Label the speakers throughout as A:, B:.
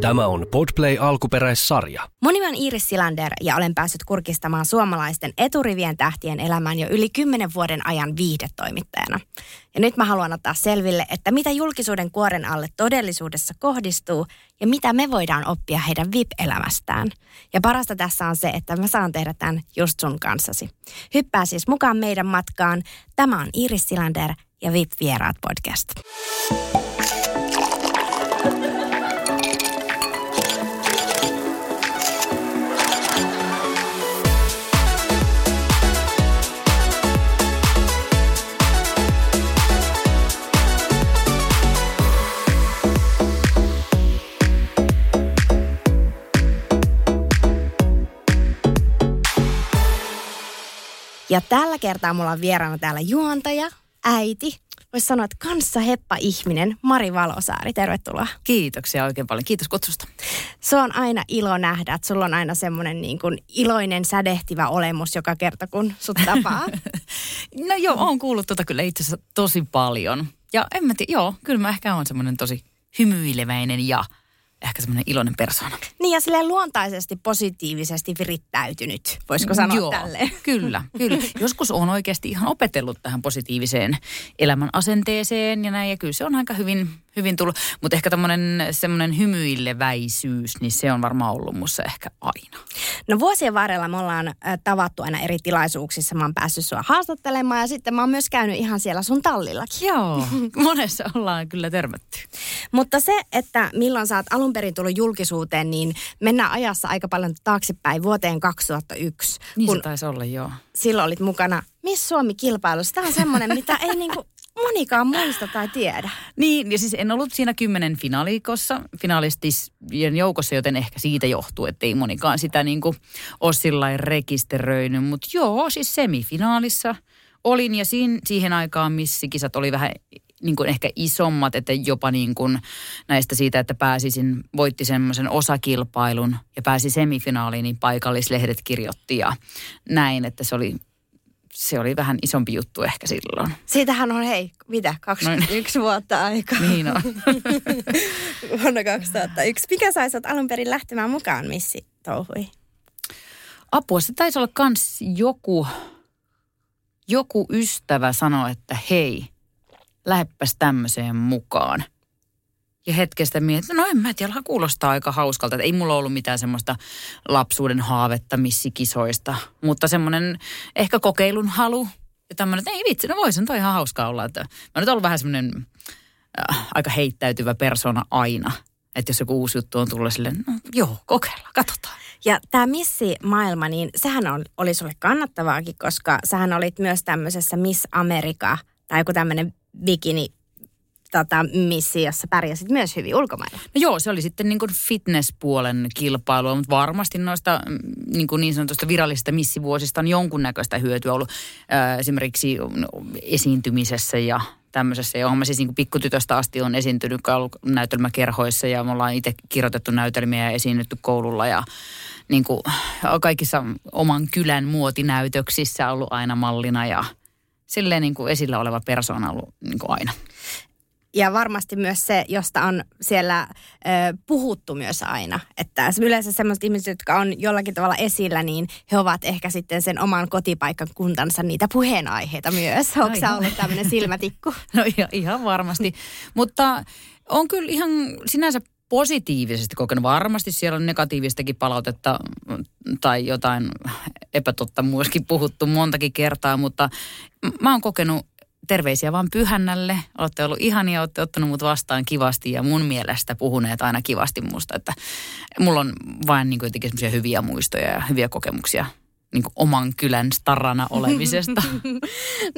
A: Tämä on Podplay alkuperäissarja.
B: Nimi on Iiris Silander ja olen päässyt kurkistamaan suomalaisten eturivien tähtien elämään jo yli kymmenen vuoden ajan viihdetoimittajana. Ja nyt mä haluan ottaa selville, että mitä julkisuuden kuoren alle todellisuudessa kohdistuu ja mitä me voidaan oppia heidän VIP-elämästään. Ja parasta tässä on se, että mä saan tehdä tämän just sun kanssasi. Hyppää siis mukaan meidän matkaan. Tämä on Iiris Silander ja VIP-vieraat podcast. Ja tällä kertaa mulla on vieraana täällä juontaja, äiti, voisi sanoa, että kanssa heppa ihminen, Mari Valosaari. Tervetuloa.
C: Kiitoksia oikein paljon. Kiitos kutsusta.
B: Se on aina ilo nähdä, että sulla on aina semmoinen niin kuin iloinen sädehtivä olemus joka kerta, kun sut tapaa.
C: no joo, on kuullut tota kyllä itse asiassa tosi paljon. Ja en mä tiedä, joo, kyllä mä ehkä on semmoinen tosi hymyileväinen ja – ehkä semmoinen iloinen persoona.
B: Niin ja silleen luontaisesti positiivisesti virittäytynyt, voisiko sanoa
C: Joo,
B: tälleen?
C: kyllä, kyllä. Joskus on oikeasti ihan opetellut tähän positiiviseen elämän asenteeseen ja näin. Ja kyllä se on aika hyvin, hyvin tullut. Mutta ehkä tämmöinen semmoinen hymyileväisyys, niin se on varmaan ollut mussa ehkä aina.
B: No vuosien varrella me ollaan tavattu aina eri tilaisuuksissa. Mä oon päässyt sua haastattelemaan ja sitten mä oon myös käynyt ihan siellä sun tallillakin.
C: Joo, monessa ollaan kyllä törmätty.
B: Mutta se, että milloin sä oot alun perin tullut julkisuuteen, niin mennään ajassa aika paljon taaksepäin vuoteen 2001.
C: Niin
B: kun
C: se taisi olla, joo.
B: silloin olit mukana Miss Suomi-kilpailussa. Tämä on semmoinen, mitä ei niinku monikaan muista tai tiedä.
C: Niin, ja siis en ollut siinä kymmenen finaalikossa, finalistien joukossa, joten ehkä siitä johtuu, että ei monikaan sitä niin kuin ole sillä rekisteröinyt. Mutta joo, siis semifinaalissa olin ja siinä, siihen aikaan missikisat oli vähän niin kuin ehkä isommat, että jopa niin kuin näistä siitä, että pääsisin, voitti semmoisen osakilpailun ja pääsi semifinaaliin, niin paikallislehdet kirjoitti ja näin, että se oli se oli vähän isompi juttu ehkä silloin.
B: Siitähän on, hei, mitä, 21 vuotta aikaa.
C: Niin on.
B: Vuonna 2001. Mikä sai sut alun perin lähtemään mukaan missi touhui?
C: Apua, se taisi olla kans joku, joku ystävä sanoi, että hei, läheppäs tämmöiseen mukaan. Ja hetkestä mietin, no en mä tiedä, kuulostaa aika hauskalta. Että ei mulla ollut mitään semmoista lapsuuden haavetta missikisoista, mutta semmoinen ehkä kokeilun halu. Ja tämmöinen, että ei vitsi, no voisin toi ihan hauskaa olla. Että mä nyt ollut vähän semmoinen äh, aika heittäytyvä persona aina. Että jos joku uusi juttu on tullut silleen, no joo, kokeillaan, katsotaan.
B: Ja tämä missi-maailma, niin sehän on, oli sulle kannattavaakin, koska sähän olit myös tämmöisessä Miss America tai joku tämmöinen bikini tota, missi, jossa pärjäsit myös hyvin ulkomailla.
C: No joo, se oli sitten niin fitnesspuolen kilpailua, mutta varmasti noista mm, niin, kuin niin sanotusta virallisista missivuosista on jonkunnäköistä hyötyä ollut äh, esimerkiksi no, esiintymisessä ja tämmöisessä, johon mä siis niin pikkutytöstä asti on esiintynyt näytelmäkerhoissa ja me ollaan itse kirjoitettu näytelmiä ja esiinnytty koululla ja niin kuin kaikissa oman kylän muotinäytöksissä ollut aina mallina ja silleen niin kuin esillä oleva persoona ollut niin kuin aina.
B: Ja varmasti myös se, josta on siellä ö, puhuttu myös aina. Että yleensä sellaiset ihmiset, jotka on jollakin tavalla esillä, niin he ovat ehkä sitten sen oman kotipaikkakuntansa niitä puheenaiheita myös. Onko
C: Aivan.
B: ollut tämmöinen silmätikku?
C: No ihan, ihan varmasti. Mutta on kyllä ihan sinänsä positiivisesti kokenut. Varmasti siellä on negatiivistakin palautetta mm, tai jotain epätotta myöskin puhuttu montakin kertaa, mutta mä oon kokenut terveisiä vaan Pyhännälle. Olette ollut ihania, olette ottanut mut vastaan kivasti ja mun mielestä puhuneet aina kivasti musta. Että mulla on vain niin kuin jotenkin semmoisia hyviä muistoja ja hyviä kokemuksia niin kuin oman kylän starana olemisesta.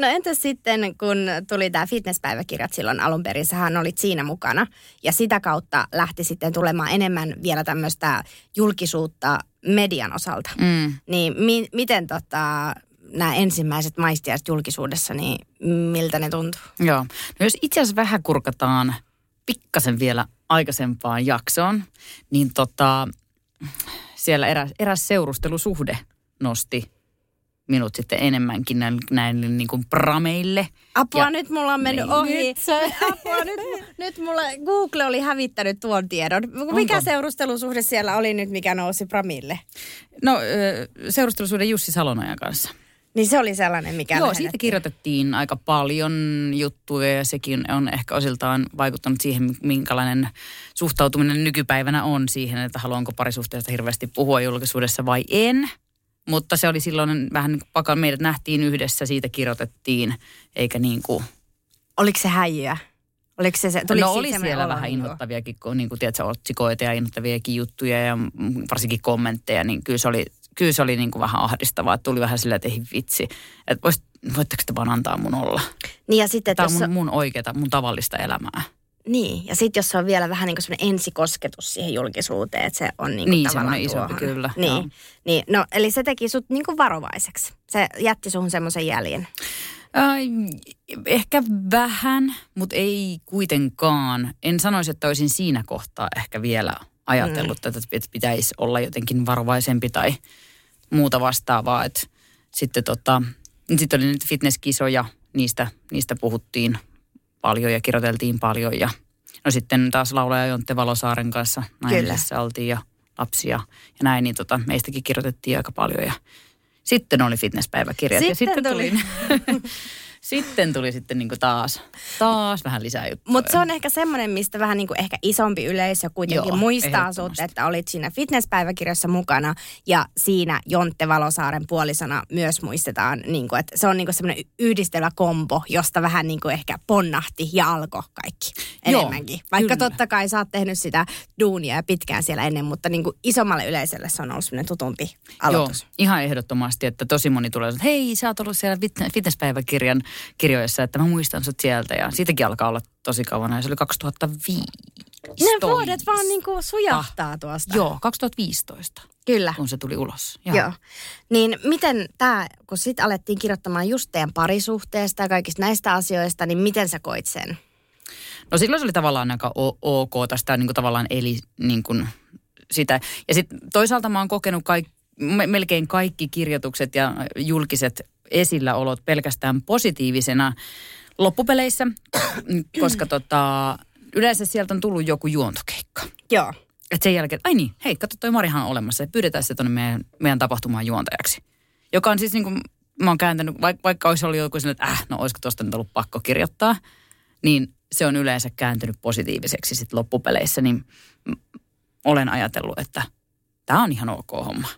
B: No entäs sitten, kun tuli tämä fitnesspäiväkirjat silloin alun perin, sähän olit siinä mukana. Ja sitä kautta lähti sitten tulemaan enemmän vielä tämmöistä julkisuutta median osalta.
C: Mm.
B: Niin mi- miten tota, nämä ensimmäiset maistiaiset julkisuudessa, niin miltä ne tuntuu?
C: Joo. No jos itse asiassa vähän kurkataan pikkasen vielä aikaisempaan jaksoon, niin tota, siellä eräs, eräs seurustelusuhde nosti minut sitten enemmänkin näille, näille niin kuin prameille.
B: Apua,
C: Ja-
B: nyt mulla on mennyt
C: Niin,
B: ohi.
C: nyt sä-
B: Apua, nyt, nyt mulla Google oli hävittänyt tuon tiedon. Mikä
C: Onko?
B: seurustelusuhde siellä oli nyt, mikä nousi Pramille?
C: No ö, seurustelusuuden Jussi Salonojan kanssa.
B: Niin se oli sellainen, mikä
C: Joo, siitä kirjoitettiin aika paljon juttuja ja sekin on ehkä osiltaan vaikuttanut siihen, minkälainen suhtautuminen nykypäivänä on siihen, että haluanko parisuhteesta hirveästi puhua julkisuudessa vai en. Mutta se oli silloin vähän niin kuin meidät nähtiin yhdessä, siitä kirjoitettiin, eikä niin kuin...
B: Oliko se häijyä? Oliko se, se
C: No oli siellä vähän
B: niin
C: inhottaviakin, kun niin kuin, tiedätkö, otsikoita ja inhottaviakin juttuja ja varsinkin kommentteja, niin kyllä se oli, kyllä se oli niin kuin vähän ahdistavaa. Tuli vähän silleen, että ei vitsi, että vois, voitteko te vaan antaa mun olla?
B: Niin ja sitten,
C: Tämä on mun, mun oikeata, mun tavallista elämää.
B: niin, ja sitten jos se on vielä vähän niin kuin semmoinen ensikosketus siihen julkisuuteen, että se on niin kuin
C: Niin,
B: tavallaan
C: isompi,
B: tuohon.
C: kyllä, joo.
B: Niin, niin, no eli se teki sut niin kuin varovaiseksi. Se jätti suhun semmoisen jäljen.
C: Ai, ehkä vähän, mutta ei kuitenkaan. En sanoisi, että olisin siinä kohtaa ehkä vielä ajatellut, mm. että että pitäisi olla jotenkin varovaisempi tai muuta vastaavaa. Et sitten tota, sitten oli nyt fitnesskisoja, niistä, niistä puhuttiin paljon ja kirjoiteltiin paljon. Ja, no sitten taas laulaja Jontte Valosaaren kanssa naimisessa oltiin ja lapsia ja näin, niin tota, meistäkin kirjoitettiin aika paljon ja sitten oli fitnesspäiväkirjat. ja
B: Sitten
C: sitten
B: tuli.
C: tuli, sitten tuli sitten niinku taas, taas vähän lisää juttuja.
B: Mutta se on ehkä semmoinen, mistä vähän niin ehkä isompi yleisö kuitenkin
C: Joo,
B: muistaa sut, että olit siinä fitnesspäiväkirjassa mukana ja siinä Jontte Valosaaren puolisona myös muistetaan, niin kuin, että se on niin semmoinen yhdistelmä kombo, josta vähän niin ehkä ponnahti ja alkoi kaikki
C: Joo,
B: enemmänkin. Vaikka
C: kyllä.
B: totta kai sä oot tehnyt sitä duunia ja pitkään siellä ennen, mutta niin kuin isommalle yleisölle se on ollut semmoinen tutumpi aloitus.
C: Joo, ihan ehdottomasti, että tosi moni tulee, että hei, sä oot ollut siellä fit- fitnesspäiväkirjan kirjoissa, että mä muistan sut sieltä. Ja siitäkin alkaa olla tosi kauan, ja se oli 2005.
B: Ne vuodet vaan niin kuin sujahtaa tuosta.
C: Joo, 2015,
B: Kyllä.
C: kun se tuli ulos.
B: Joo. Joo. Niin miten tämä, kun sitten alettiin kirjoittamaan just teidän parisuhteesta ja kaikista näistä asioista, niin miten sä koit sen?
C: No silloin se oli tavallaan aika ok, tästä niin kuin tavallaan eli niin kuin sitä. Ja sitten toisaalta mä oon kokenut kaik, me- melkein kaikki kirjoitukset ja julkiset esilläolot pelkästään positiivisena loppupeleissä, koska tota, yleensä sieltä on tullut joku juontokeikka.
B: Joo.
C: Et sen jälkeen, ai niin, hei, katso toi Marihan on olemassa ja pyydetään se tuonne meidän, meidän tapahtumaan juontajaksi. Joka on siis niin kuin, mä oon kääntänyt, vaikka, vaikka olisi ollut joku sellainen, että äh, no olisiko tuosta nyt ollut pakko kirjoittaa, niin se on yleensä kääntynyt positiiviseksi sitten loppupeleissä, niin olen ajatellut, että tämä on ihan ok homma.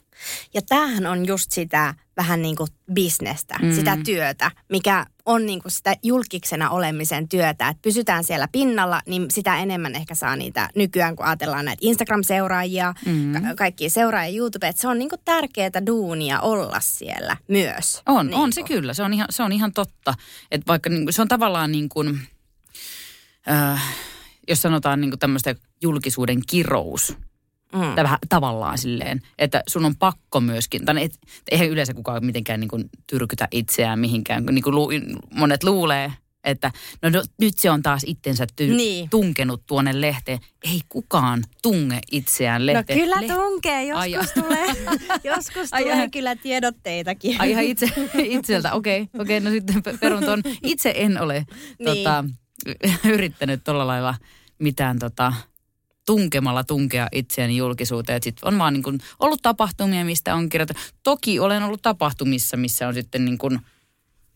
B: Ja tämähän on just sitä vähän niin kuin bisnestä,
C: Mm.
B: sitä työtä, mikä on niin kuin sitä julkiksena olemisen työtä. Että pysytään siellä pinnalla, niin sitä enemmän ehkä saa niitä nykyään, kun ajatellaan näitä Instagram-seuraajia,
C: Mm.
B: ka- kaikkia seuraajia YouTube. Että se on niin kuin tärkeää duunia olla siellä myös.
C: On,
B: niin
C: on se kyllä. Se on ihan, se on ihan totta. Että vaikka niin kuin, se on tavallaan niin kuin, äh, jos sanotaan niin kuin tämmöistä julkisuuden kirous,
B: Mm.
C: Tai vähän tavallaan silleen, että sun on pakko myöskin, tai et, eihän yleensä kukaan mitenkään niin kuin tyrkytä itseään mihinkään, niin kuin lu, monet luulee, että no, no nyt se on taas itsensä ty,
B: Niin.
C: tunkenut tuonne lehteen. Ei kukaan tunge itseään
B: No
C: lehteen.
B: kyllä
C: Leh-
B: tunkee,
C: Ai
B: joskus
C: ja-
B: tulee, joskus
C: Ai
B: tulee kyllä tiedotteitakin.
C: Ai ihan itse, itseltä, okei, okay, okei, okay, no sitten pe- perun ton. Itse en ole
B: Niin.
C: tota, yrittänyt tuolla lailla mitään tota, tunkemalla tunkea itseäni julkisuuteen. Sitten on vaan niin kuin ollut tapahtumia, mistä on kirjoitettu. Toki olen ollut tapahtumissa, missä on sitten niin kuin,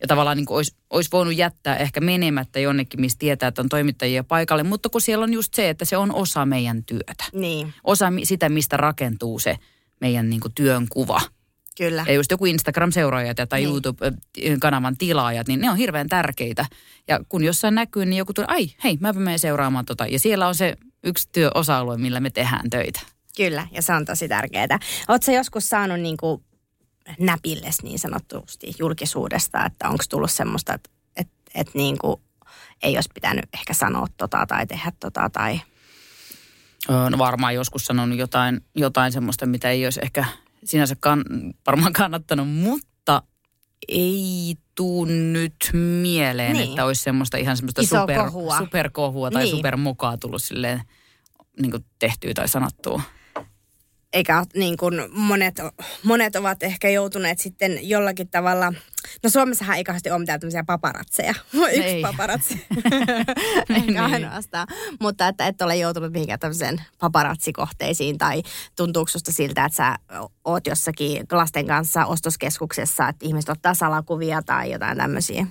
C: ja tavallaan niin kuin olisi, olisi voinut jättää ehkä menemättä jonnekin, missä tietää, että on toimittajia paikalle. Mutta kun siellä on just se, että se on osa meidän työtä.
B: Niin,
C: Osa sitä, mistä rakentuu se meidän niin kuin työn kuva.
B: kyllä.
C: Ja just joku Instagram-seuraajat ja tai
B: Niin.
C: YouTube-kanavan tilaajat, niin ne on hirveän tärkeitä. Ja kun jossain näkyy, niin joku tulee, ai hei, mäpä menen seuraamaan tota. Ja siellä on se yksi työosa-alue, millä me tehdään töitä.
B: Kyllä, ja se on tosi tärkeää. Oletko joskus saanut niin kuin näpilles niin sanottusti julkisuudesta, että onko tullut semmoista, että, että, että niin kuin ei olisi pitänyt ehkä sanoa tota tai tehdä tota tai...
C: No varmaan joskus sanonut jotain, jotain semmoista, mitä ei olisi ehkä sinänsä kan, varmaan kannattanut, mutta ei tuu nyt mieleen,
B: Niin.
C: että olisi semmoista ihan semmoista super,
B: kohua.
C: superkohua tai
B: Niin.
C: supermokaa tullut silleen niin kuin tehtyä tai sanottua.
B: Eikä niin kuin monet, monet ovat ehkä joutuneet sitten jollakin tavalla, no Suomessahan ei kauheasti ole mitään tämmöisiä paparatseja, yksi ei. paparatsi, eikä niin. ainoastaan, mutta että et ole joutunut mihinkään tämmöiseen paparatsikohteisiin tai tuntuuko susta siltä, että sä oot jossakin lasten kanssa ostoskeskuksessa, että ihmiset ottaa salakuvia tai jotain tämmöisiä?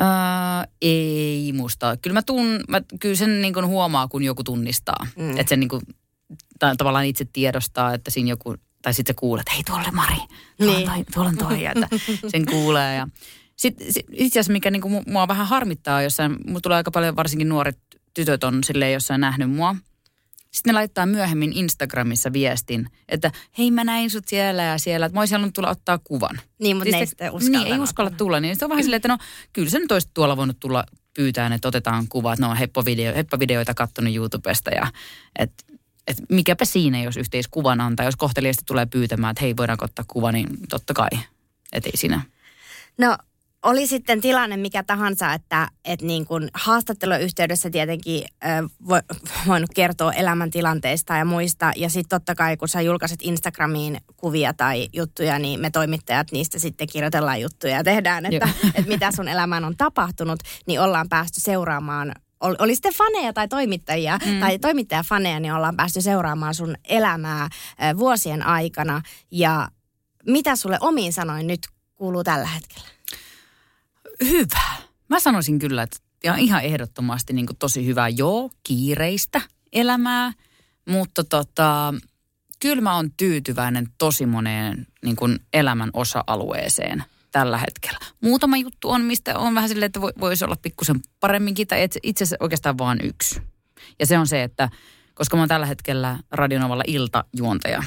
C: Uh, ei musta. Kyllä mä, tun, mä kyllä sen niin kuin huomaa, kun joku tunnistaa. Mm. Että sen niin kuin tai tavallaan itse tiedostaa, että siinä joku, tai sitten se kuulee, että hei tuolle Mari, tuolla, niin. toi, tuolla on toi, että sen kuulee. Ja sitten sit, itse asiassa mikä niinku mua vähän harmittaa jossain, mulla tulee aika paljon, varsinkin nuoret tytöt on silleen jossain nähnyt mua. Sitten ne laittaa myöhemmin Instagramissa viestin, että hei mä näin sut siellä ja siellä, että mä olisin halunnut tulla ottaa kuvan.
B: Niin, mutta siis ne ei sitten uskalla.
C: Niin, ei uskalla tulla. Niin se on vähän silleen, että no kyllä sä nyt olisit tuolla voinut tulla pyytään, että otetaan kuvat. No on heppovideo, heppovideoita kattonut YouTubesta ja että että mikäpä siinä, jos yhteiskuvan antaa, jos kohteliasti tulee pyytämään, että hei, voidaanko ottaa kuva, niin totta kai, että ei siinä.
B: No oli sitten tilanne mikä tahansa, että, että niin kuin haastatteluyhteydessä tietenkin äh, vo, voinut kertoa elämäntilanteista ja muista. Ja sitten totta kai, kun sä julkaiset Instagramiin kuvia tai juttuja, niin me toimittajat niistä sitten kirjoitellaan juttuja ja tehdään, että, että mitä sun elämään on tapahtunut. Niin ollaan päästy seuraamaan oli sitten faneja tai toimittajia mm. tai toimittajafaneja, niin ollaan päästy seuraamaan sun elämää vuosien aikana. Ja mitä sulle omiin sanoin nyt kuuluu tällä hetkellä?
C: Hyvä. Mä sanoisin kyllä, että ihan ehdottomasti niin tosi hyvää, joo, kiireistä elämää, mutta tota, kyllä mä oon tyytyväinen tosi moneen niin elämän osa-alueeseen – tällä hetkellä. Muutama juttu on, mistä on vähän silleen, että voisi olla pikkusen paremminkin, tai itse asiassa oikeastaan vaan yksi. Ja se on se, että koska mä oon tällä hetkellä Radionovalla iltajuontaja,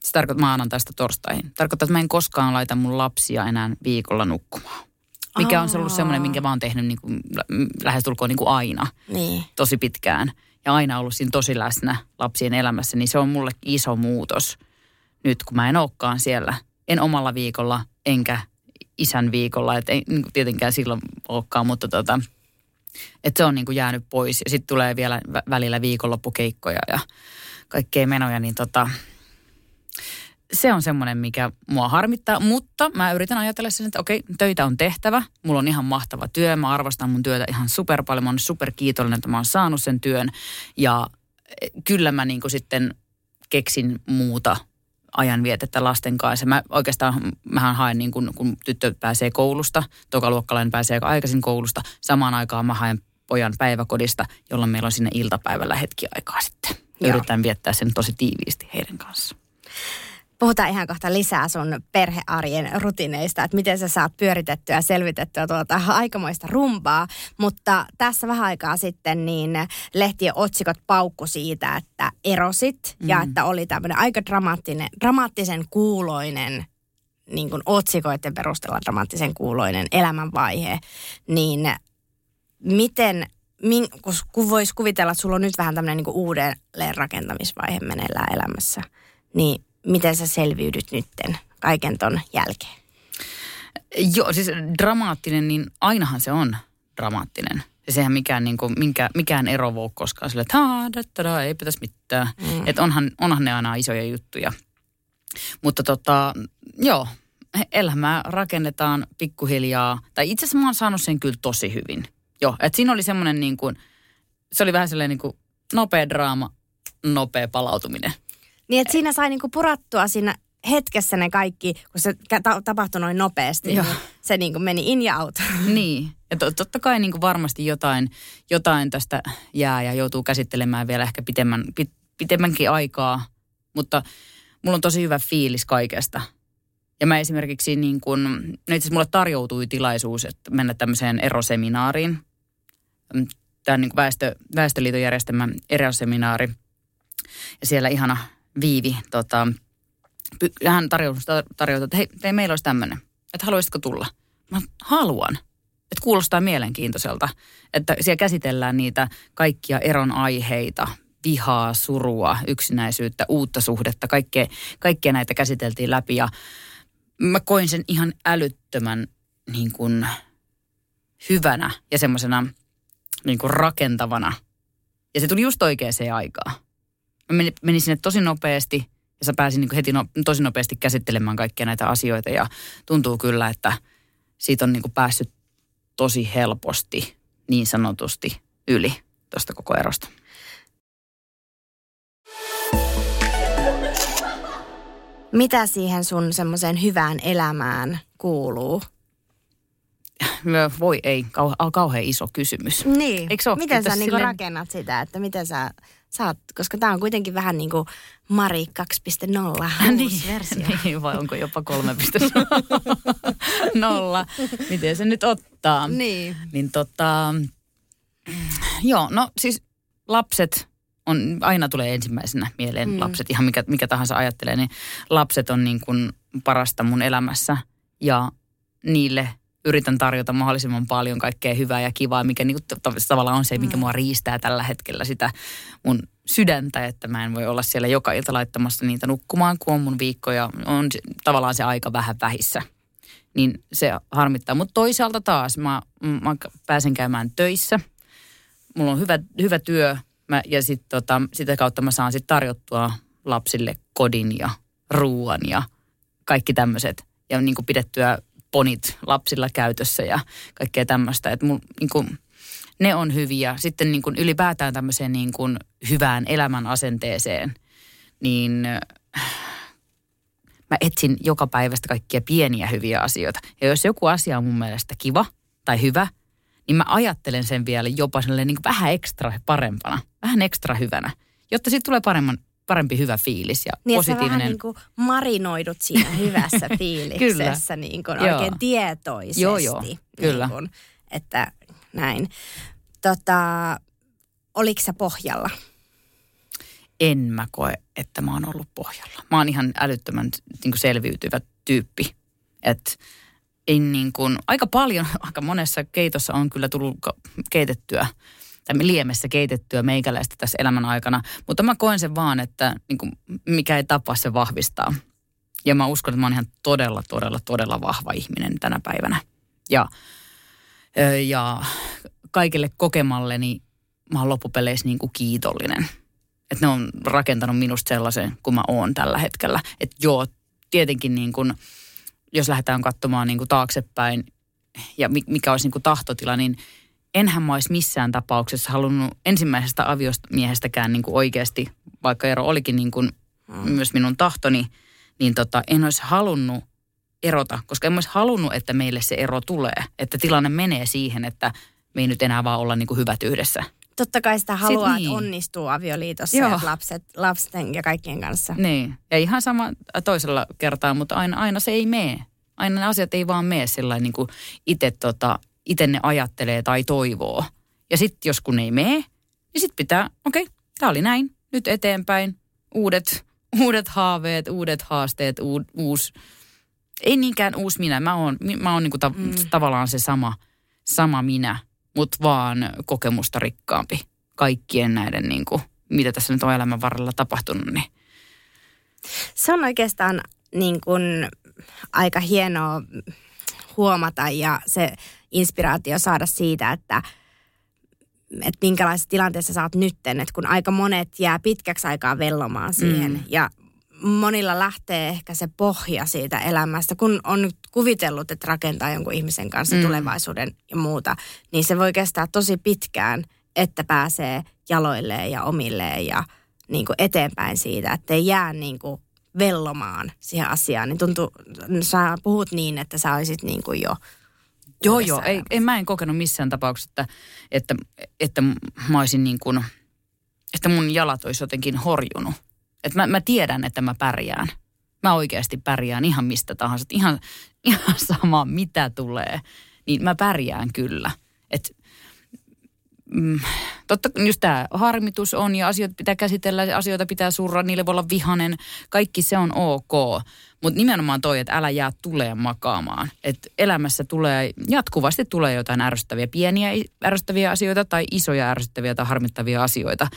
C: se tarkoittaa maanantaista torstaihin. Tarkoittaa, että mä en koskaan laita mun lapsia enää viikolla nukkumaan. Mikä on se ollut semmoinen, minkä mä oon tehnyt niin kuin, lähestulkoon niin kuin aina. Niin. Tosi pitkään. Ja aina ollut siinä tosi läsnä lapsien elämässä. Niin se on mulle iso muutos nyt, kun mä en olekaan siellä. En omalla viikolla, enkä isän viikolla, että ei niin tietenkään silloin olekaan, mutta tota, että se on niin kuin jäänyt pois. Ja sitten tulee vielä välillä viikonloppukeikkoja ja kaikkea menoja, niin tota, se on semmoinen, mikä mua harmittaa, mutta mä yritän ajatella sen, että okei, töitä on tehtävä. Mulla on ihan mahtava työ, mä arvostan mun työtä ihan super paljon. Mä oon super kiitollinen, että mä oon saanut sen työn. Ja eh, kyllä mä niin kuin sitten keksin muuta ajanvietettä lasten kanssa. Mä oikeastaan, mähän haen niin kun, kun tyttö pääsee koulusta, tokaluokkalainen pääsee aika aikaisin koulusta. Samaan aikaan mä haen pojan päiväkodista, jolloin meillä on sinne iltapäivällä hetki aikaa sitten. Joo. Yritän viettää sen tosi tiiviisti heidän kanssa.
B: Puhutaan ihan kohta lisää sun perhearjen rutineista, että miten sä saat pyöritettyä ja selvitettyä tuota aikamoista rumpaa. Mutta tässä vähän aikaa sitten niin lehtien otsikot paukku siitä, että erosit mm. ja että oli tämmöinen aika dramaattinen, dramaattisen kuuloinen niin kuin otsikoiden perusteella dramaattisen kuuloinen elämänvaihe, niin miten, min, kun voisi kuvitella, että sulla on nyt vähän tämmöinen niin uudelleen rakentamisvaihe meneillään elämässä, niin miten sä selviydyt nytten kaiken ton jälkeen?
C: Joo, siis dramaattinen, niin ainahan se on dramaattinen. Ja sehän mikään, niin kuin, minkä, mikään ero voi koskaan sille, että da, ei pitäisi mitään. Mm. Että onhan, onhan ne aina isoja juttuja. Mutta tota, joo, elämää rakennetaan pikkuhiljaa. Tai itse asiassa mä oon saanut sen kyllä tosi hyvin. Joo, että siinä oli semmoinen niin kuin, se oli vähän sellainen niin kuin nopea draama, nopea palautuminen.
B: Niin, että siinä sai niinku purattua siinä hetkessä ne kaikki, kun se ta- tapahtui noin nopeasti, Joo. niin se niinku meni in ja out.
C: Niin, ja to- totta kai niinku varmasti jotain, jotain tästä jää ja joutuu käsittelemään vielä ehkä pitemmän, pit- pitemmänkin aikaa, mutta mulla on tosi hyvä fiilis kaikesta. Ja mä esimerkiksi niin kun, no itse mulle tarjoutui tilaisuus että mennä tämmöiseen eroseminaariin. Tämä on niin väestö, Väestöliiton järjestämä eroseminaari. Ja siellä ihana Viivi, tota, hän tarjosi, että hei, hei, meillä olisi tämmöinen, että haluaisitko tulla? Mä haluan. Että kuulostaa mielenkiintoiselta, että siellä käsitellään niitä kaikkia eron aiheita, vihaa, surua, yksinäisyyttä, uutta suhdetta, kaikkea, kaikkea näitä käsiteltiin läpi ja mä koin sen ihan älyttömän niin kuin, hyvänä ja semmoisena niin rakentavana. Ja se tuli just oikeaan aikaan. Mä menin, menin sinne tosi nopeasti Ja sä pääsin niin heti no, tosi nopeasti käsittelemään kaikkia näitä asioita ja tuntuu kyllä, että siitä on niin kuin päässyt tosi helposti niin sanotusti yli tuosta koko erosta.
B: Mitä siihen sun semmoiseen hyvään elämään kuuluu?
C: Voi ei, kau- kauhean iso kysymys.
B: Niin. Eikö Miten sä niinku silleen... rakennat sitä, että miten sä saat, koska tämä on kuitenkin vähän niin kuin Mari 2.0 niin, versio.
C: niin, vai onko jopa 3.0? Miten se nyt ottaa?
B: Niin.
C: Niin tota, joo, no siis lapset on, aina tulee ensimmäisenä mieleen mm. lapset, ihan mikä, mikä tahansa ajattelee, niin lapset on niin kuin parasta mun elämässä ja niille yritän tarjota mahdollisimman paljon kaikkea hyvää ja kivaa, mikä niin kuin, tavallaan on se, mikä mm. mua riistää tällä hetkellä sitä mun sydäntä, että mä en voi olla siellä joka ilta laittamassa niitä nukkumaan, kun on mun viikkoja, on tavallaan se aika vähän vähissä. Niin se harmittaa. Mutta toisaalta taas mä, mä pääsen käymään töissä. Mulla on hyvä, hyvä työ mä, ja sit, tota, sitä kautta mä saan sitten tarjottua lapsille kodin ja ruoan ja kaikki tämmöiset. Ja niin kuin pidettyä ponit lapsilla käytössä ja kaikkea tämmöistä. Että mun, niin kuin, ne on hyviä. Sitten niin kuin ylipäätään tämmöiseen niin kuin hyvään elämän asenteeseen, niin äh, mä etsin joka päivästä kaikkia pieniä hyviä asioita. Ja jos joku asia on mun mielestä kiva tai hyvä, niin mä ajattelen sen vielä jopa niin kuin vähän ekstra parempana, vähän ekstra hyvänä, jotta siitä tulee paremman, parempi hyvä fiilis ja
B: niin,
C: positiivinen. Niin,
B: niin kuin marinoidut siinä hyvässä fiiliksessä niin kuin oikein tietoisesti.
C: Joo, joo, kyllä.
B: Niin kuin, että näin. Tota, oliko sä pohjalla?
C: En mä koe, että mä oon ollut pohjalla. Mä oon ihan älyttömän niin kuin selviytyvä tyyppi. Että ei niin kuin, aika paljon, aika monessa keitossa on kyllä tullut keitettyä – liemessä keitettyä meikäläistä tässä elämän aikana. Mutta mä koen sen vaan, että niin kuin, mikä ei tapa se vahvistaa. Ja mä uskon, että mä oon ihan todella, todella, todella vahva ihminen tänä päivänä. Ja, ja kaikille kokemalleni mä oon loppupeleissä niin kuin kiitollinen. Että ne on rakentanut minusta sellaisen kuin mä oon tällä hetkellä. Että joo, tietenkin niin kuin, jos lähdetään katsomaan niin kuin taaksepäin ja mikä olisi niin kuin tahtotila, niin – enhän mä olisi missään tapauksessa halunnut ensimmäisestä aviomiehestäkään niin kuin oikeasti, vaikka ero olikin niin kuin mm. myös minun tahtoni, niin tota, en olisi halunnut erota, koska en olisi halunnut, että meille se ero tulee. Että tilanne menee siihen, että me ei nyt enää vaan olla niin kuin hyvät yhdessä.
B: Totta kai sitä haluaa, niin. että onnistuu avioliitossa Joo. ja lapset, lapsen ja kaikkien kanssa.
C: Niin. Ja ihan sama toisella kertaa, mutta aina, aina se ei mene. Aina ne asiat ei vaan mene sillä niin kuin itse tota, itse ne ajattelee tai toivoo. Ja sitten jos kun ei mene, niin sitten pitää, okei, okay, tämä oli näin, nyt eteenpäin, uudet, uudet haaveet, uudet haasteet, u, uusi, ei niinkään uusi minä, mä oon, mä oon niinku ta, mm. tavallaan se sama, sama minä, mutta vaan kokemusta rikkaampi kaikkien näiden, niinku, mitä tässä nyt on elämän varrella tapahtunut. Niin.
B: Se on oikeastaan niin kuin aika hienoa huomata ja se inspiraatio saada siitä, että että minkälaisessa tilanteessa sä oot nytten, että kun aika monet jää pitkäksi aikaa vellomaan siihen mm. ja monilla lähtee ehkä se pohja siitä elämästä, kun on nyt kuvitellut, että rakentaa jonkun ihmisen kanssa mm. tulevaisuuden ja muuta, niin se voi kestää tosi pitkään, että pääsee jaloilleen ja omilleen ja niin kuin eteenpäin siitä, että ei jää niin kuin vellomaan siihen asiaan. Niin tuntuu, sä puhut niin, että sä olisit niin kuin jo
C: Joo, joo. Ei, en, mä en kokenut missään tapauksessa, että, että, että mä olisin niin kuin, että mun jalat olisi jotenkin horjunut. Että mä, mä tiedän, että mä pärjään. Mä oikeasti pärjään ihan mistä tahansa. Ihan, ihan sama, mitä tulee. Niin mä pärjään kyllä. Että mm, totta just tämä harmitus on ja asioita pitää käsitellä, asioita pitää surra, niille voi olla vihanen. Kaikki se on ok. Mutta nimenomaan toi, että älä jää tulee makaamaan. Että elämässä tulee, jatkuvasti tulee jotain ärsyttäviä, pieniä ärsyttäviä asioita tai isoja ärsyttäviä tai harmittavia asioita.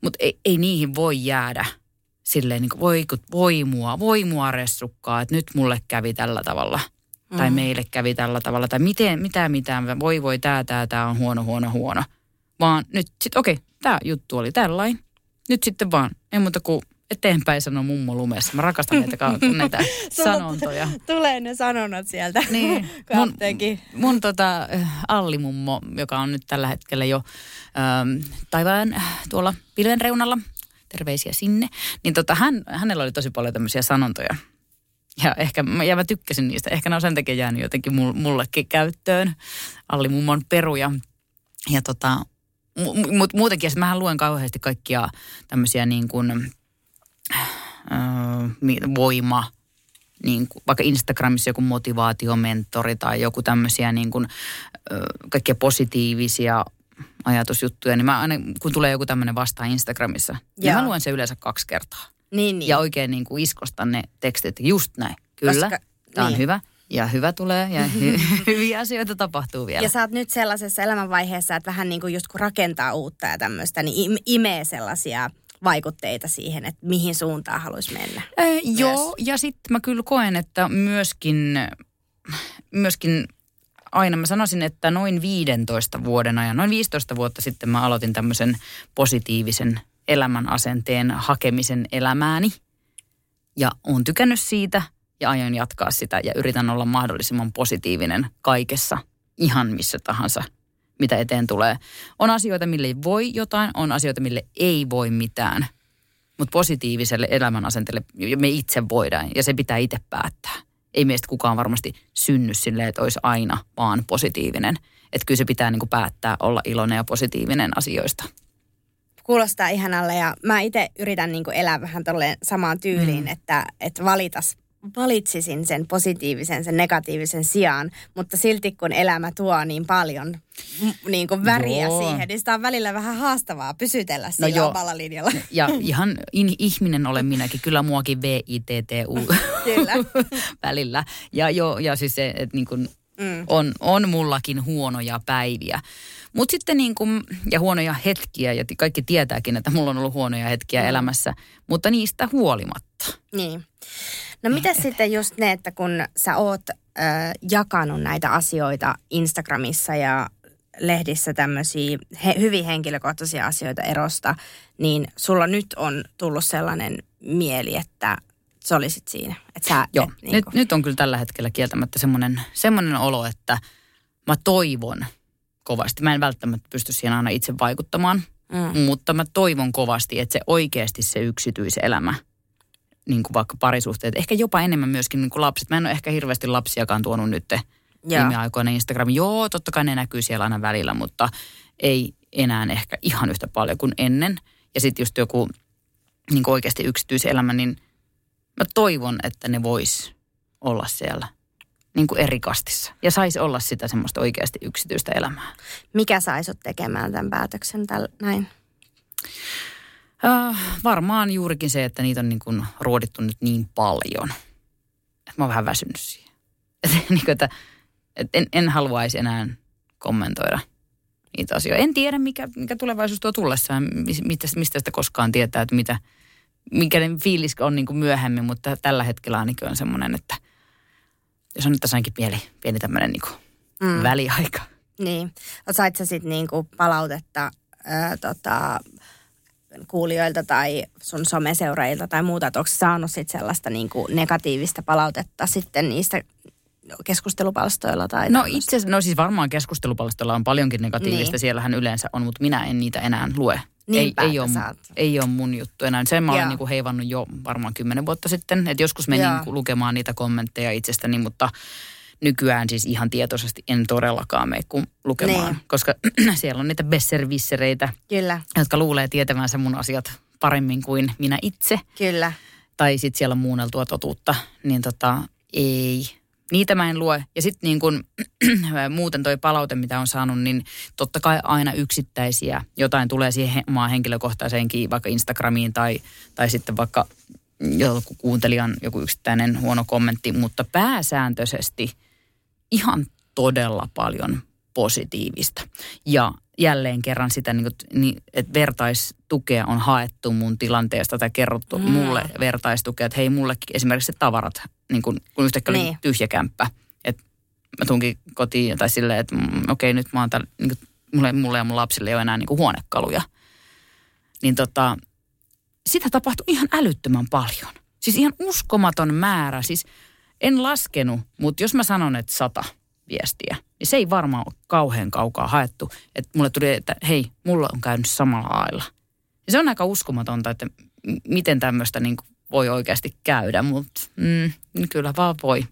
C: Mutta ei, ei niihin voi jäädä silleen niin kuin, voi, voi mua, voi mua ressukkaa, että nyt mulle kävi tällä tavalla. Mm. Tai meille kävi tällä tavalla. Tai miten, mitä, mitä, voi, voi, tää, tää, tää on huono, huono, huono. Vaan nyt sitten, okei, okay, tämä juttu oli tällainen. Nyt sitten vaan, ei muuta kuin eteenpäin sanoo mummo lumessa. Mä rakastan näitä, ka- näitä sanontoja.
B: Tulee ne sanonnat sieltä
C: Niin. Mun, mun tota, äh, Alli-mummo, joka on nyt tällä hetkellä jo ähm, taivaan äh, tuolla pilven reunalla, terveisiä sinne, niin tota, hän, hänellä oli tosi paljon tämmöisiä sanontoja. Ja ehkä, ja mä tykkäsin niistä. Ehkä ne on sen takia jäänyt jotenkin mul- mullekin käyttöön. Alli-mummon peruja. Ja tota, mu- mu- muutenkin, ja mähän luen kauheasti kaikkia tämmöisiä niin kuin, äh, voima, niin kuin, vaikka Instagramissa joku motivaatiomentori tai joku tämmöisiä niin kuin, äh, kaikkia positiivisia ajatusjuttuja, niin mä aina, kun tulee joku tämmöinen vastaan Instagramissa, niin
B: Joo.
C: mä luen se yleensä kaksi kertaa.
B: Niin, niin.
C: Ja oikein niin kuin iskostan ne tekstit, just näin, kyllä,
B: Koska-
C: tämä on
B: niin.
C: hyvä ja hyvä tulee ja hy- hyviä asioita tapahtuu vielä.
B: Ja sä oot nyt sellaisessa elämänvaiheessa, että vähän niin kuin just kun rakentaa uutta ja tämmöistä, niin im- imee sellaisia vaikutteita siihen, että mihin suuntaan haluaisi mennä.
C: Äh, joo, ja sitten mä kyllä koen, että myöskin, myöskin aina mä sanoisin, että noin 15 vuoden ajan, noin 15 vuotta sitten mä aloitin tämmöisen positiivisen elämän asenteen hakemisen elämääni. Ja oon tykännyt siitä ja aion jatkaa sitä ja yritän olla mahdollisimman positiivinen kaikessa, ihan missä tahansa, mitä eteen tulee. On asioita, mille voi jotain, on asioita, mille ei voi mitään. Mutta positiiviselle elämänasenteelle me itse voidaan ja se pitää itse päättää. Ei meistä kukaan varmasti synny silleen, että olisi aina vaan positiivinen. Että kyllä se pitää niinku päättää olla iloinen ja positiivinen asioista.
B: Kuulostaa ihanalle ja mä itse yritän niin kuin elää vähän tolleen samaan tyyliin, mm. että, että valitas, valitsisin sen positiivisen, sen negatiivisen sijaan, mutta silti kun elämä tuo niin paljon niin kuin väriä
C: Joo.
B: siihen, niin sitä on välillä vähän haastavaa pysytellä
C: No
B: sillä
C: joo.
B: omalla linjalla.
C: Ja ihan in, ihminen olen minäkin, kyllä muakin V-I-T-T-U
B: Kyllä.
C: välillä. Ja, jo, ja siis se, että niin kuin
B: Mm.
C: on, on mullakin huonoja päiviä. Mutta sitten niin kuin, ja huonoja hetkiä, ja kaikki tietääkin, että mulla on ollut huonoja hetkiä
B: Mm.
C: elämässä, mutta niistä huolimatta.
B: Niin. No mitä sitten just ne, että kun sä oot ö, jakanut näitä asioita Instagramissa ja lehdissä tämmöisiä he, hyvin henkilökohtaisia asioita erosta, niin sulla nyt on tullut sellainen mieli, että sä olisit siinä. Että sä
C: Joo,
B: et, niin
C: nyt, nyt on kyllä tällä hetkellä kieltämättä semmoinen, semmoinen olo, että mä toivon kovasti. Mä en välttämättä pysty siihen aina itse vaikuttamaan,
B: Mm.
C: mutta mä toivon kovasti, että se oikeasti se yksityiselämä, niin kuin vaikka parisuhteet, ehkä jopa enemmän myöskin niin kuin lapset. Mä en ole ehkä hirveästi lapsiakaan tuonut nyt viime aikoina Instagramiin. Joo, totta kai ne näkyy siellä aina välillä, mutta ei enää ehkä ihan yhtä paljon kuin ennen. Ja sitten just joku niin kuin oikeasti yksityiselämä, niin mä toivon, että ne vois olla siellä niin kuin eri kastissa. Ja saisi olla sitä semmoista oikeasti yksityistä elämää.
B: Mikä sai sut tekemään tämän päätöksen täl, näin?
C: Äh, varmaan juurikin se, että niitä on niin kuin ruodittu nyt niin paljon. Että mä oon vähän väsynyt siihen. Että, niin kuin, että, että en, en haluaisi enää kommentoida niitä asioita. En tiedä, mikä, mikä tulevaisuus tuo tullessaan, mis- mistä, mistä sitä koskaan tietää, että mitä, mikä fiilis on niin kuin myöhemmin, mutta tällä hetkellä ainakin on semmoinen, että jos on nyt tässä ainakin pieni, pieni tämmöinen niin kuin mm. väliaika.
B: Niin. Sait sä sit niinku palautetta ää, tota, kuulijoilta tai sun someseuraajilta tai muuta, että onko saanut sit sellaista niinku negatiivista palautetta sitten niistä keskustelupalstoilla tai
C: No itse asiassa, no siis varmaan keskustelupalstolla on paljonkin negatiivista,
B: Niin.
C: niin. siellähän yleensä on, mutta minä en niitä enää lue.
B: Niinpä,
C: ei, ei, ole, ei ole mun juttu enää. Sen mä olen niin kuin heivannut jo varmaan kymmenen vuotta sitten, että joskus menin
B: Joo.
C: niin kuin lukemaan niitä kommentteja itsestäni, mutta nykyään siis ihan tietoisesti en todellakaan mene kuin lukemaan,
B: Niin.
C: koska siellä on niitä besservissereitä,
B: Kyllä,
C: jotka luulee tietävänsä mun asiat paremmin kuin minä itse
B: kyllä.
C: tai sitten siellä on muunneltua totuutta, niin tota, ei. Niitä mä en lue. Ja sitten niin kun, muuten toi palaute, mitä on saanut, niin totta kai aina yksittäisiä. Jotain tulee siihen he- omaan henkilökohtaiseenkin, vaikka Instagramiin tai, tai sitten vaikka joku kuuntelijan joku yksittäinen huono kommentti, mutta pääsääntöisesti ihan todella paljon positiivista. Ja jälleen kerran sitä, niin kuin, niin, että vertaistukea on haettu mun tilanteesta tai kerrottu
B: Mm.
C: mulle vertaistukea, että hei mullekin esimerkiksi se tavarat, niin kun, kun yhtäkkiä oli
B: Niin.
C: tyhjä kämppä, että mä tunkin kotiin tai silleen, että mm, okei nyt mä oon täällä, niin kuin, mulle, mulle ja mun lapsille ei ole enää niin kuin huonekaluja. Niin tota, sitä tapahtui ihan älyttömän paljon. Siis ihan uskomaton määrä. Siis en laskenut, mutta jos mä sanon, että sata viestiä, niin se ei varmaan ole kauhean kaukaa haettu. Että mulle tuli, että hei, mulla on käynyt samalla lailla. Ja se on aika uskomatonta, että miten tämmöistä niin voi oikeasti käydä, mutta mm, kyllä vaan voi.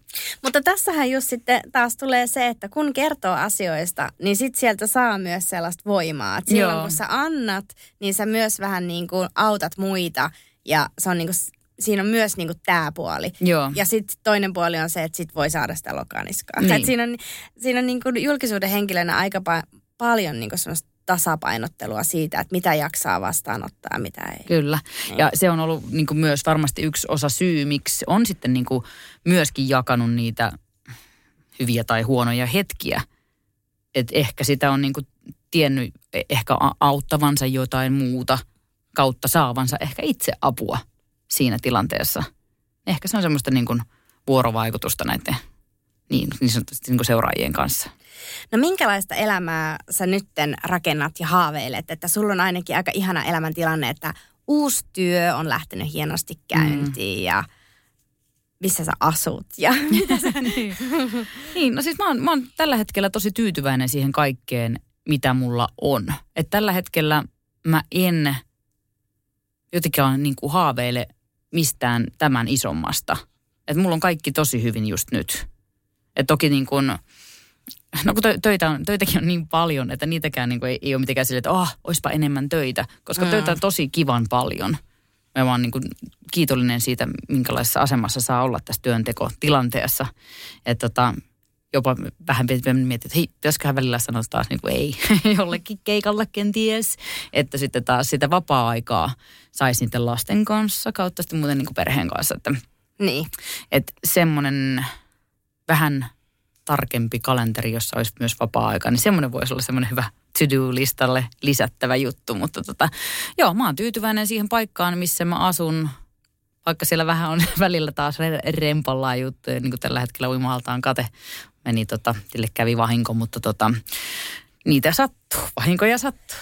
B: Mutta tässähän just sitten taas tulee se, että kun kertoo asioista, niin sit sieltä saa myös sellaista voimaa. Et silloin Joo. kun sä annat, niin sä myös vähän niin kuin autat muita ja se on niin kuin siinä on myös niinku tämä puoli.
C: Joo.
B: Ja sitten toinen puoli on se, että sit voi saada sitä lokaniskaa. Niin. Et siinä on, siinä on niinku julkisuuden henkilönä aika pa- paljon niinku semmoista tasapainottelua siitä, että mitä jaksaa vastaanottaa ja mitä ei.
C: Kyllä. Niin. Ja se on ollut niin kuin myös varmasti yksi osa syy, miksi on sitten niin kuin myöskin jakanut niitä hyviä tai huonoja hetkiä. Että ehkä sitä on niin kuin tiennyt ehkä auttavansa jotain muuta kautta saavansa ehkä itse apua siinä tilanteessa. Ehkä se on semmoista niin kuin vuorovaikutusta näiden niin, niin sanotusti niin kuin seuraajien kanssa.
B: No minkälaista elämää sä nytten rakennat ja haaveilet? Että sulla on ainakin aika ihana elämäntilanne, että uusi työ on lähtenyt hienosti käyntiin mm. ja missä sä asut ja mitä sä...
C: niin. niin, no siis mä oon, mä oon tällä hetkellä tosi tyytyväinen siihen kaikkeen, mitä mulla on. Et tällä hetkellä mä en jotenkin niin kuin haaveile mistään tämän isommasta. Että mulla on kaikki tosi hyvin just nyt. Et toki niin kuin, no kun töitä on, töitäkin on niin paljon, että niitäkään niin ei, ei ole mitenkään sille, että oh, olisipa enemmän töitä. Koska mm. töitä on tosi kivan paljon. Mä vaan niin kuin kiitollinen siitä, minkälaisessa asemassa saa olla tässä työntekotilanteessa. Että tota, jopa vähän mietin, että hei, pitäisiköhän välillä sanoa taas niin kuin ei jollekin keikalle kenties. Että sitten taas sitä vapaa-aikaa saisi niiden lasten kanssa kautta sitten muuten niin kuin perheen kanssa. Että,
B: niin.
C: Että semmoinen vähän tarkempi kalenteri, jossa olisi myös vapaa-aika, niin semmoinen voisi olla semmoinen hyvä to-do-listalle lisättävä juttu. Mutta tota, joo, mä oon tyytyväinen siihen paikkaan, missä mä asun. Vaikka siellä vähän on välillä taas rempallaan juttuja, niin kuin tällä hetkellä uimahaltaan kate meni, tota, sille kävi vahinko, mutta tota, niitä sattuu, vahinkoja sattuu.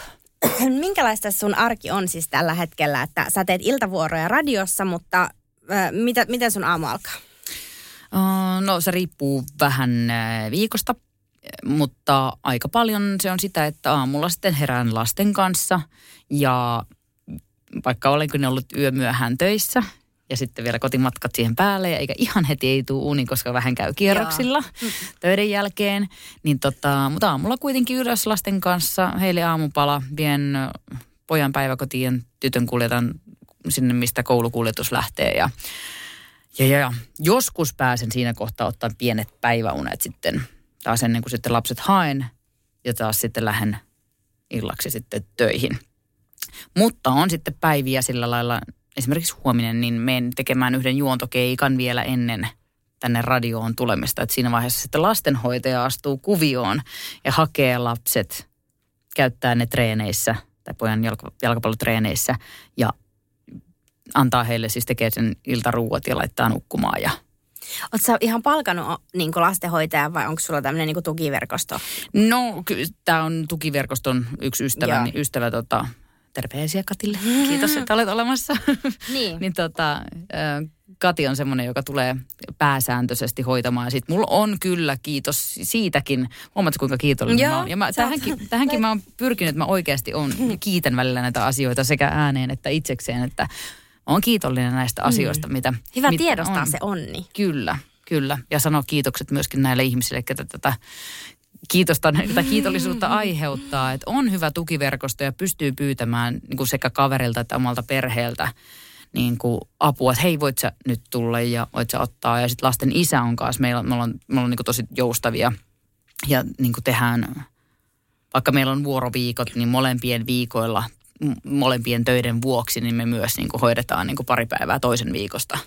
B: Minkälaista sun arki on siis tällä hetkellä, että sä teet iltavuoroja radiossa, mutta äh, mitä, miten sun aamu alkaa?
C: No se riippuu vähän viikosta, mutta aika paljon se on sitä, että aamulla sitten herään lasten kanssa ja vaikka olenkin ollut yömyöhään töissä ja sitten vielä kotimatkat siihen päälle, eikä ihan heti ei tule uni, koska vähän käy kierroksilla Joo. töiden jälkeen. Niin tota, mutta aamulla kuitenkin ylös lasten kanssa, heille aamupala, vien pojan päiväkotiin ja tytön kuljetan sinne, mistä koulukuljetus lähtee ja ja, ja, ja joskus pääsen siinä kohtaa ottaa pienet päiväunet sitten taas ennen kuin sitten lapset haen ja taas sitten lähden illaksi sitten töihin. Mutta on sitten päiviä sillä lailla, esimerkiksi huominen, niin menen tekemään yhden juontokeikan vielä ennen tänne radioon tulemista. Että siinä vaiheessa sitten lastenhoitaja astuu kuvioon ja hakee lapset, käyttää ne treeneissä tai pojan jalka, jalkapallotreeneissä ja antaa heille siis tekee sen iltaruuat ja laittaa nukkumaan ja
B: Oletko sä ihan palkanut niin lastenhoitajan vai onko sulla tämmöinen niin tukiverkosto?
C: No, tämä on tukiverkoston yksi ystävä, niin ystävä tota, terveisiä Katille. Kiitos, että olet olemassa.
B: Niin.
C: niin tota, Kati on semmoinen, joka tulee pääsääntöisesti hoitamaan. Sitten mulla on kyllä, kiitos siitäkin. Huomaatko, kuinka kiitollinen Joo, mä oon? Ja mä, tähänkin, tähänkin mä oon pyrkinyt, että mä oikeasti on kiitän välillä näitä asioita sekä ääneen että itsekseen, että olen kiitollinen näistä asioista, mm. mitä
B: Hyvä
C: mitä
B: tiedostaa on. se onni.
C: Kyllä, kyllä. Ja sanoa kiitokset myöskin näille ihmisille, ketä tätä kiitosta, tai kiitollisuutta aiheuttaa. Että on hyvä tukiverkosto ja pystyy pyytämään niin kuin sekä kaverilta että omalta perheeltä niin kuin apua, että hei voit sä nyt tulla ja voit sä ottaa. Ja sitten lasten isä on kanssa, meillä, me ollaan, me ollaan niin kuin tosi joustavia ja niin kuin tehdään, vaikka meillä on vuoroviikot, niin molempien viikoilla molempien töiden vuoksi, niin me myös niin kuin hoidetaan niin kuin pari päivää toisen viikosta.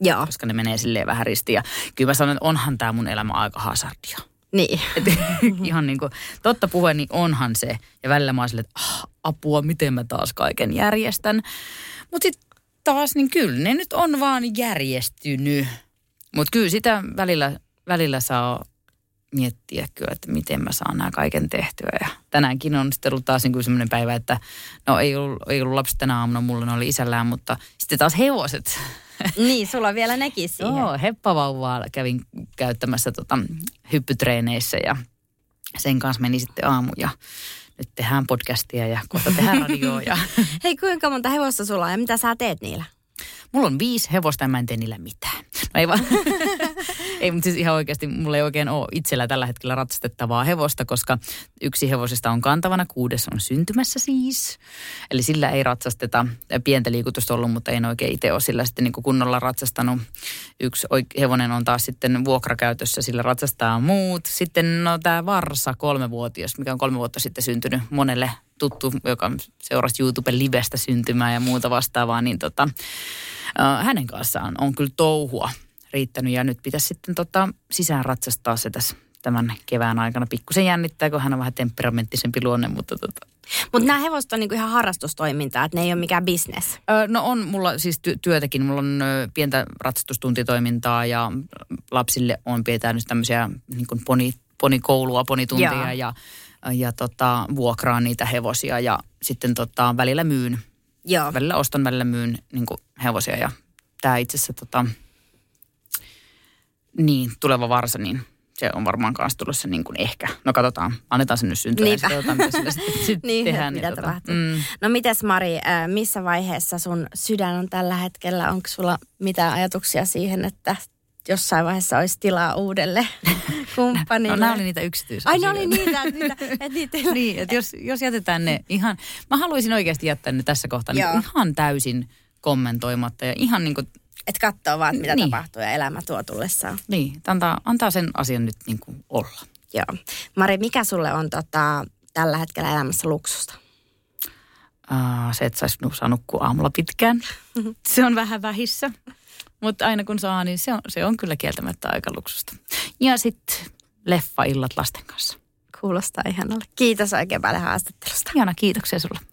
B: Joo.
C: Koska ne menee silleen vähän ristiin. Ja kyllä mä sanon, että onhan tämä mun elämä aika hazardia.
B: Niin.
C: Et, ihan niin kuin, totta puhuen, niin onhan se. Ja välillä mä oon että ah, apua, miten mä taas kaiken järjestän. Mutta sitten taas, niin kyllä ne nyt on vaan järjestynyt. Mutta kyllä sitä välillä, välillä saa miettiä kyllä, että miten mä saan nämä kaiken tehtyä. Ja tänäänkin on sitten ollut taas niin semmoinen päivä, että no ei ollut, ei ollut lapsi tänä aamuna, mulla ne oli isällään, mutta sitten taas hevoset.
B: Niin, sulla on vielä nekin siihen.
C: Joo, heppavauvaa kävin käyttämässä tota, hyppytreeneissä ja sen kanssa meni sitten aamu ja nyt tehdään podcastia ja kohta tehdään radioa. Ja...
B: Hei, kuinka monta hevosta sulla on ja mitä sä teet niillä?
C: Mulla on viisi hevosta ja mä en tee niillä mitään. No ei vaan. ei, mutta siis ihan oikeasti mulla ei oikein ole itsellä tällä hetkellä ratsastettavaa hevosta, koska yksi hevosista on kantavana, kuudes on syntymässä siis. Eli sillä ei ratsasteta. Pientä liikutusta ollut, mutta en oikein itse ole sillä sitten niin kunnolla ratsastanut. Yksi hevonen on taas sitten vuokrakäytössä, sillä ratsastaa muut. Sitten no tämä Varsa, kolmevuotias, mikä on kolme vuotta sitten syntynyt monelle tuttu, joka seurasi YouTuben livestä syntymää ja muuta vastaavaa, niin tota, hänen kanssaan on kyllä touhua riittänyt ja nyt pitäisi sitten tota, sisään ratsastaa se tässä tämän kevään aikana. Pikkusen jännittää, kun hän on vähän temperamenttisempi luonne, mutta tota.
B: Mutta nämä hevoset on niinku ihan harrastustoimintaa, että ne ei ole mikään bisnes.
C: Öö, no on mulla siis ty- työtäkin. Mulla on ö, pientä ratsastustuntitoimintaa ja lapsille on pitänyt tämmöisiä niin poni, ponikoulua, ponituntia Jaa. ja ja tota, vuokraan niitä hevosia ja sitten tota, välillä myyn. Joo. Välillä ostan, välillä myyn niin hevosia ja tämä itse asiassa tota, niin, tuleva varsa, niin se on varmaan kanssa tulossa niin kuin ehkä. No katsotaan, annetaan sen nyt syntyä
B: Niinpä.
C: ja katsotaan, mitä sitten, sitten
B: niin,
C: tehdään.
B: Mitä
C: niin,
B: tota, tapahtuu. Mm. No mites Mari, missä vaiheessa sun sydän on tällä hetkellä? Onko sulla mitään ajatuksia siihen, että jossain vaiheessa olisi tilaa uudelle kumppanille.
C: No nämä oli niitä yksityisasioita.
B: Ai ne oli niitä, että niitä, että niitä
C: niin, että jos, jos jätetään ne ihan, mä haluaisin oikeasti jättää ne tässä kohtaa niin ihan täysin kommentoimatta ja ihan niin kuin
B: että katsoo vaan, mitä niin. tapahtuu ja elämä tuo tullessaan.
C: Niin, antaa, antaa sen asian nyt niin kuin olla.
B: Joo. Mari, mikä sulle on tota, tällä hetkellä elämässä luksusta?
C: Uh, se, että saisi saa nukkua aamulla pitkään. se on vähän vähissä. Mutta aina kun saa, niin se on, se on kyllä kieltämättä aika luksusta. Ja sitten leffa-illat lasten kanssa.
B: Kuulostaa ihanalle. Kiitos oikein paljon haastattelusta.
C: Ihana, kiitoksia sulle.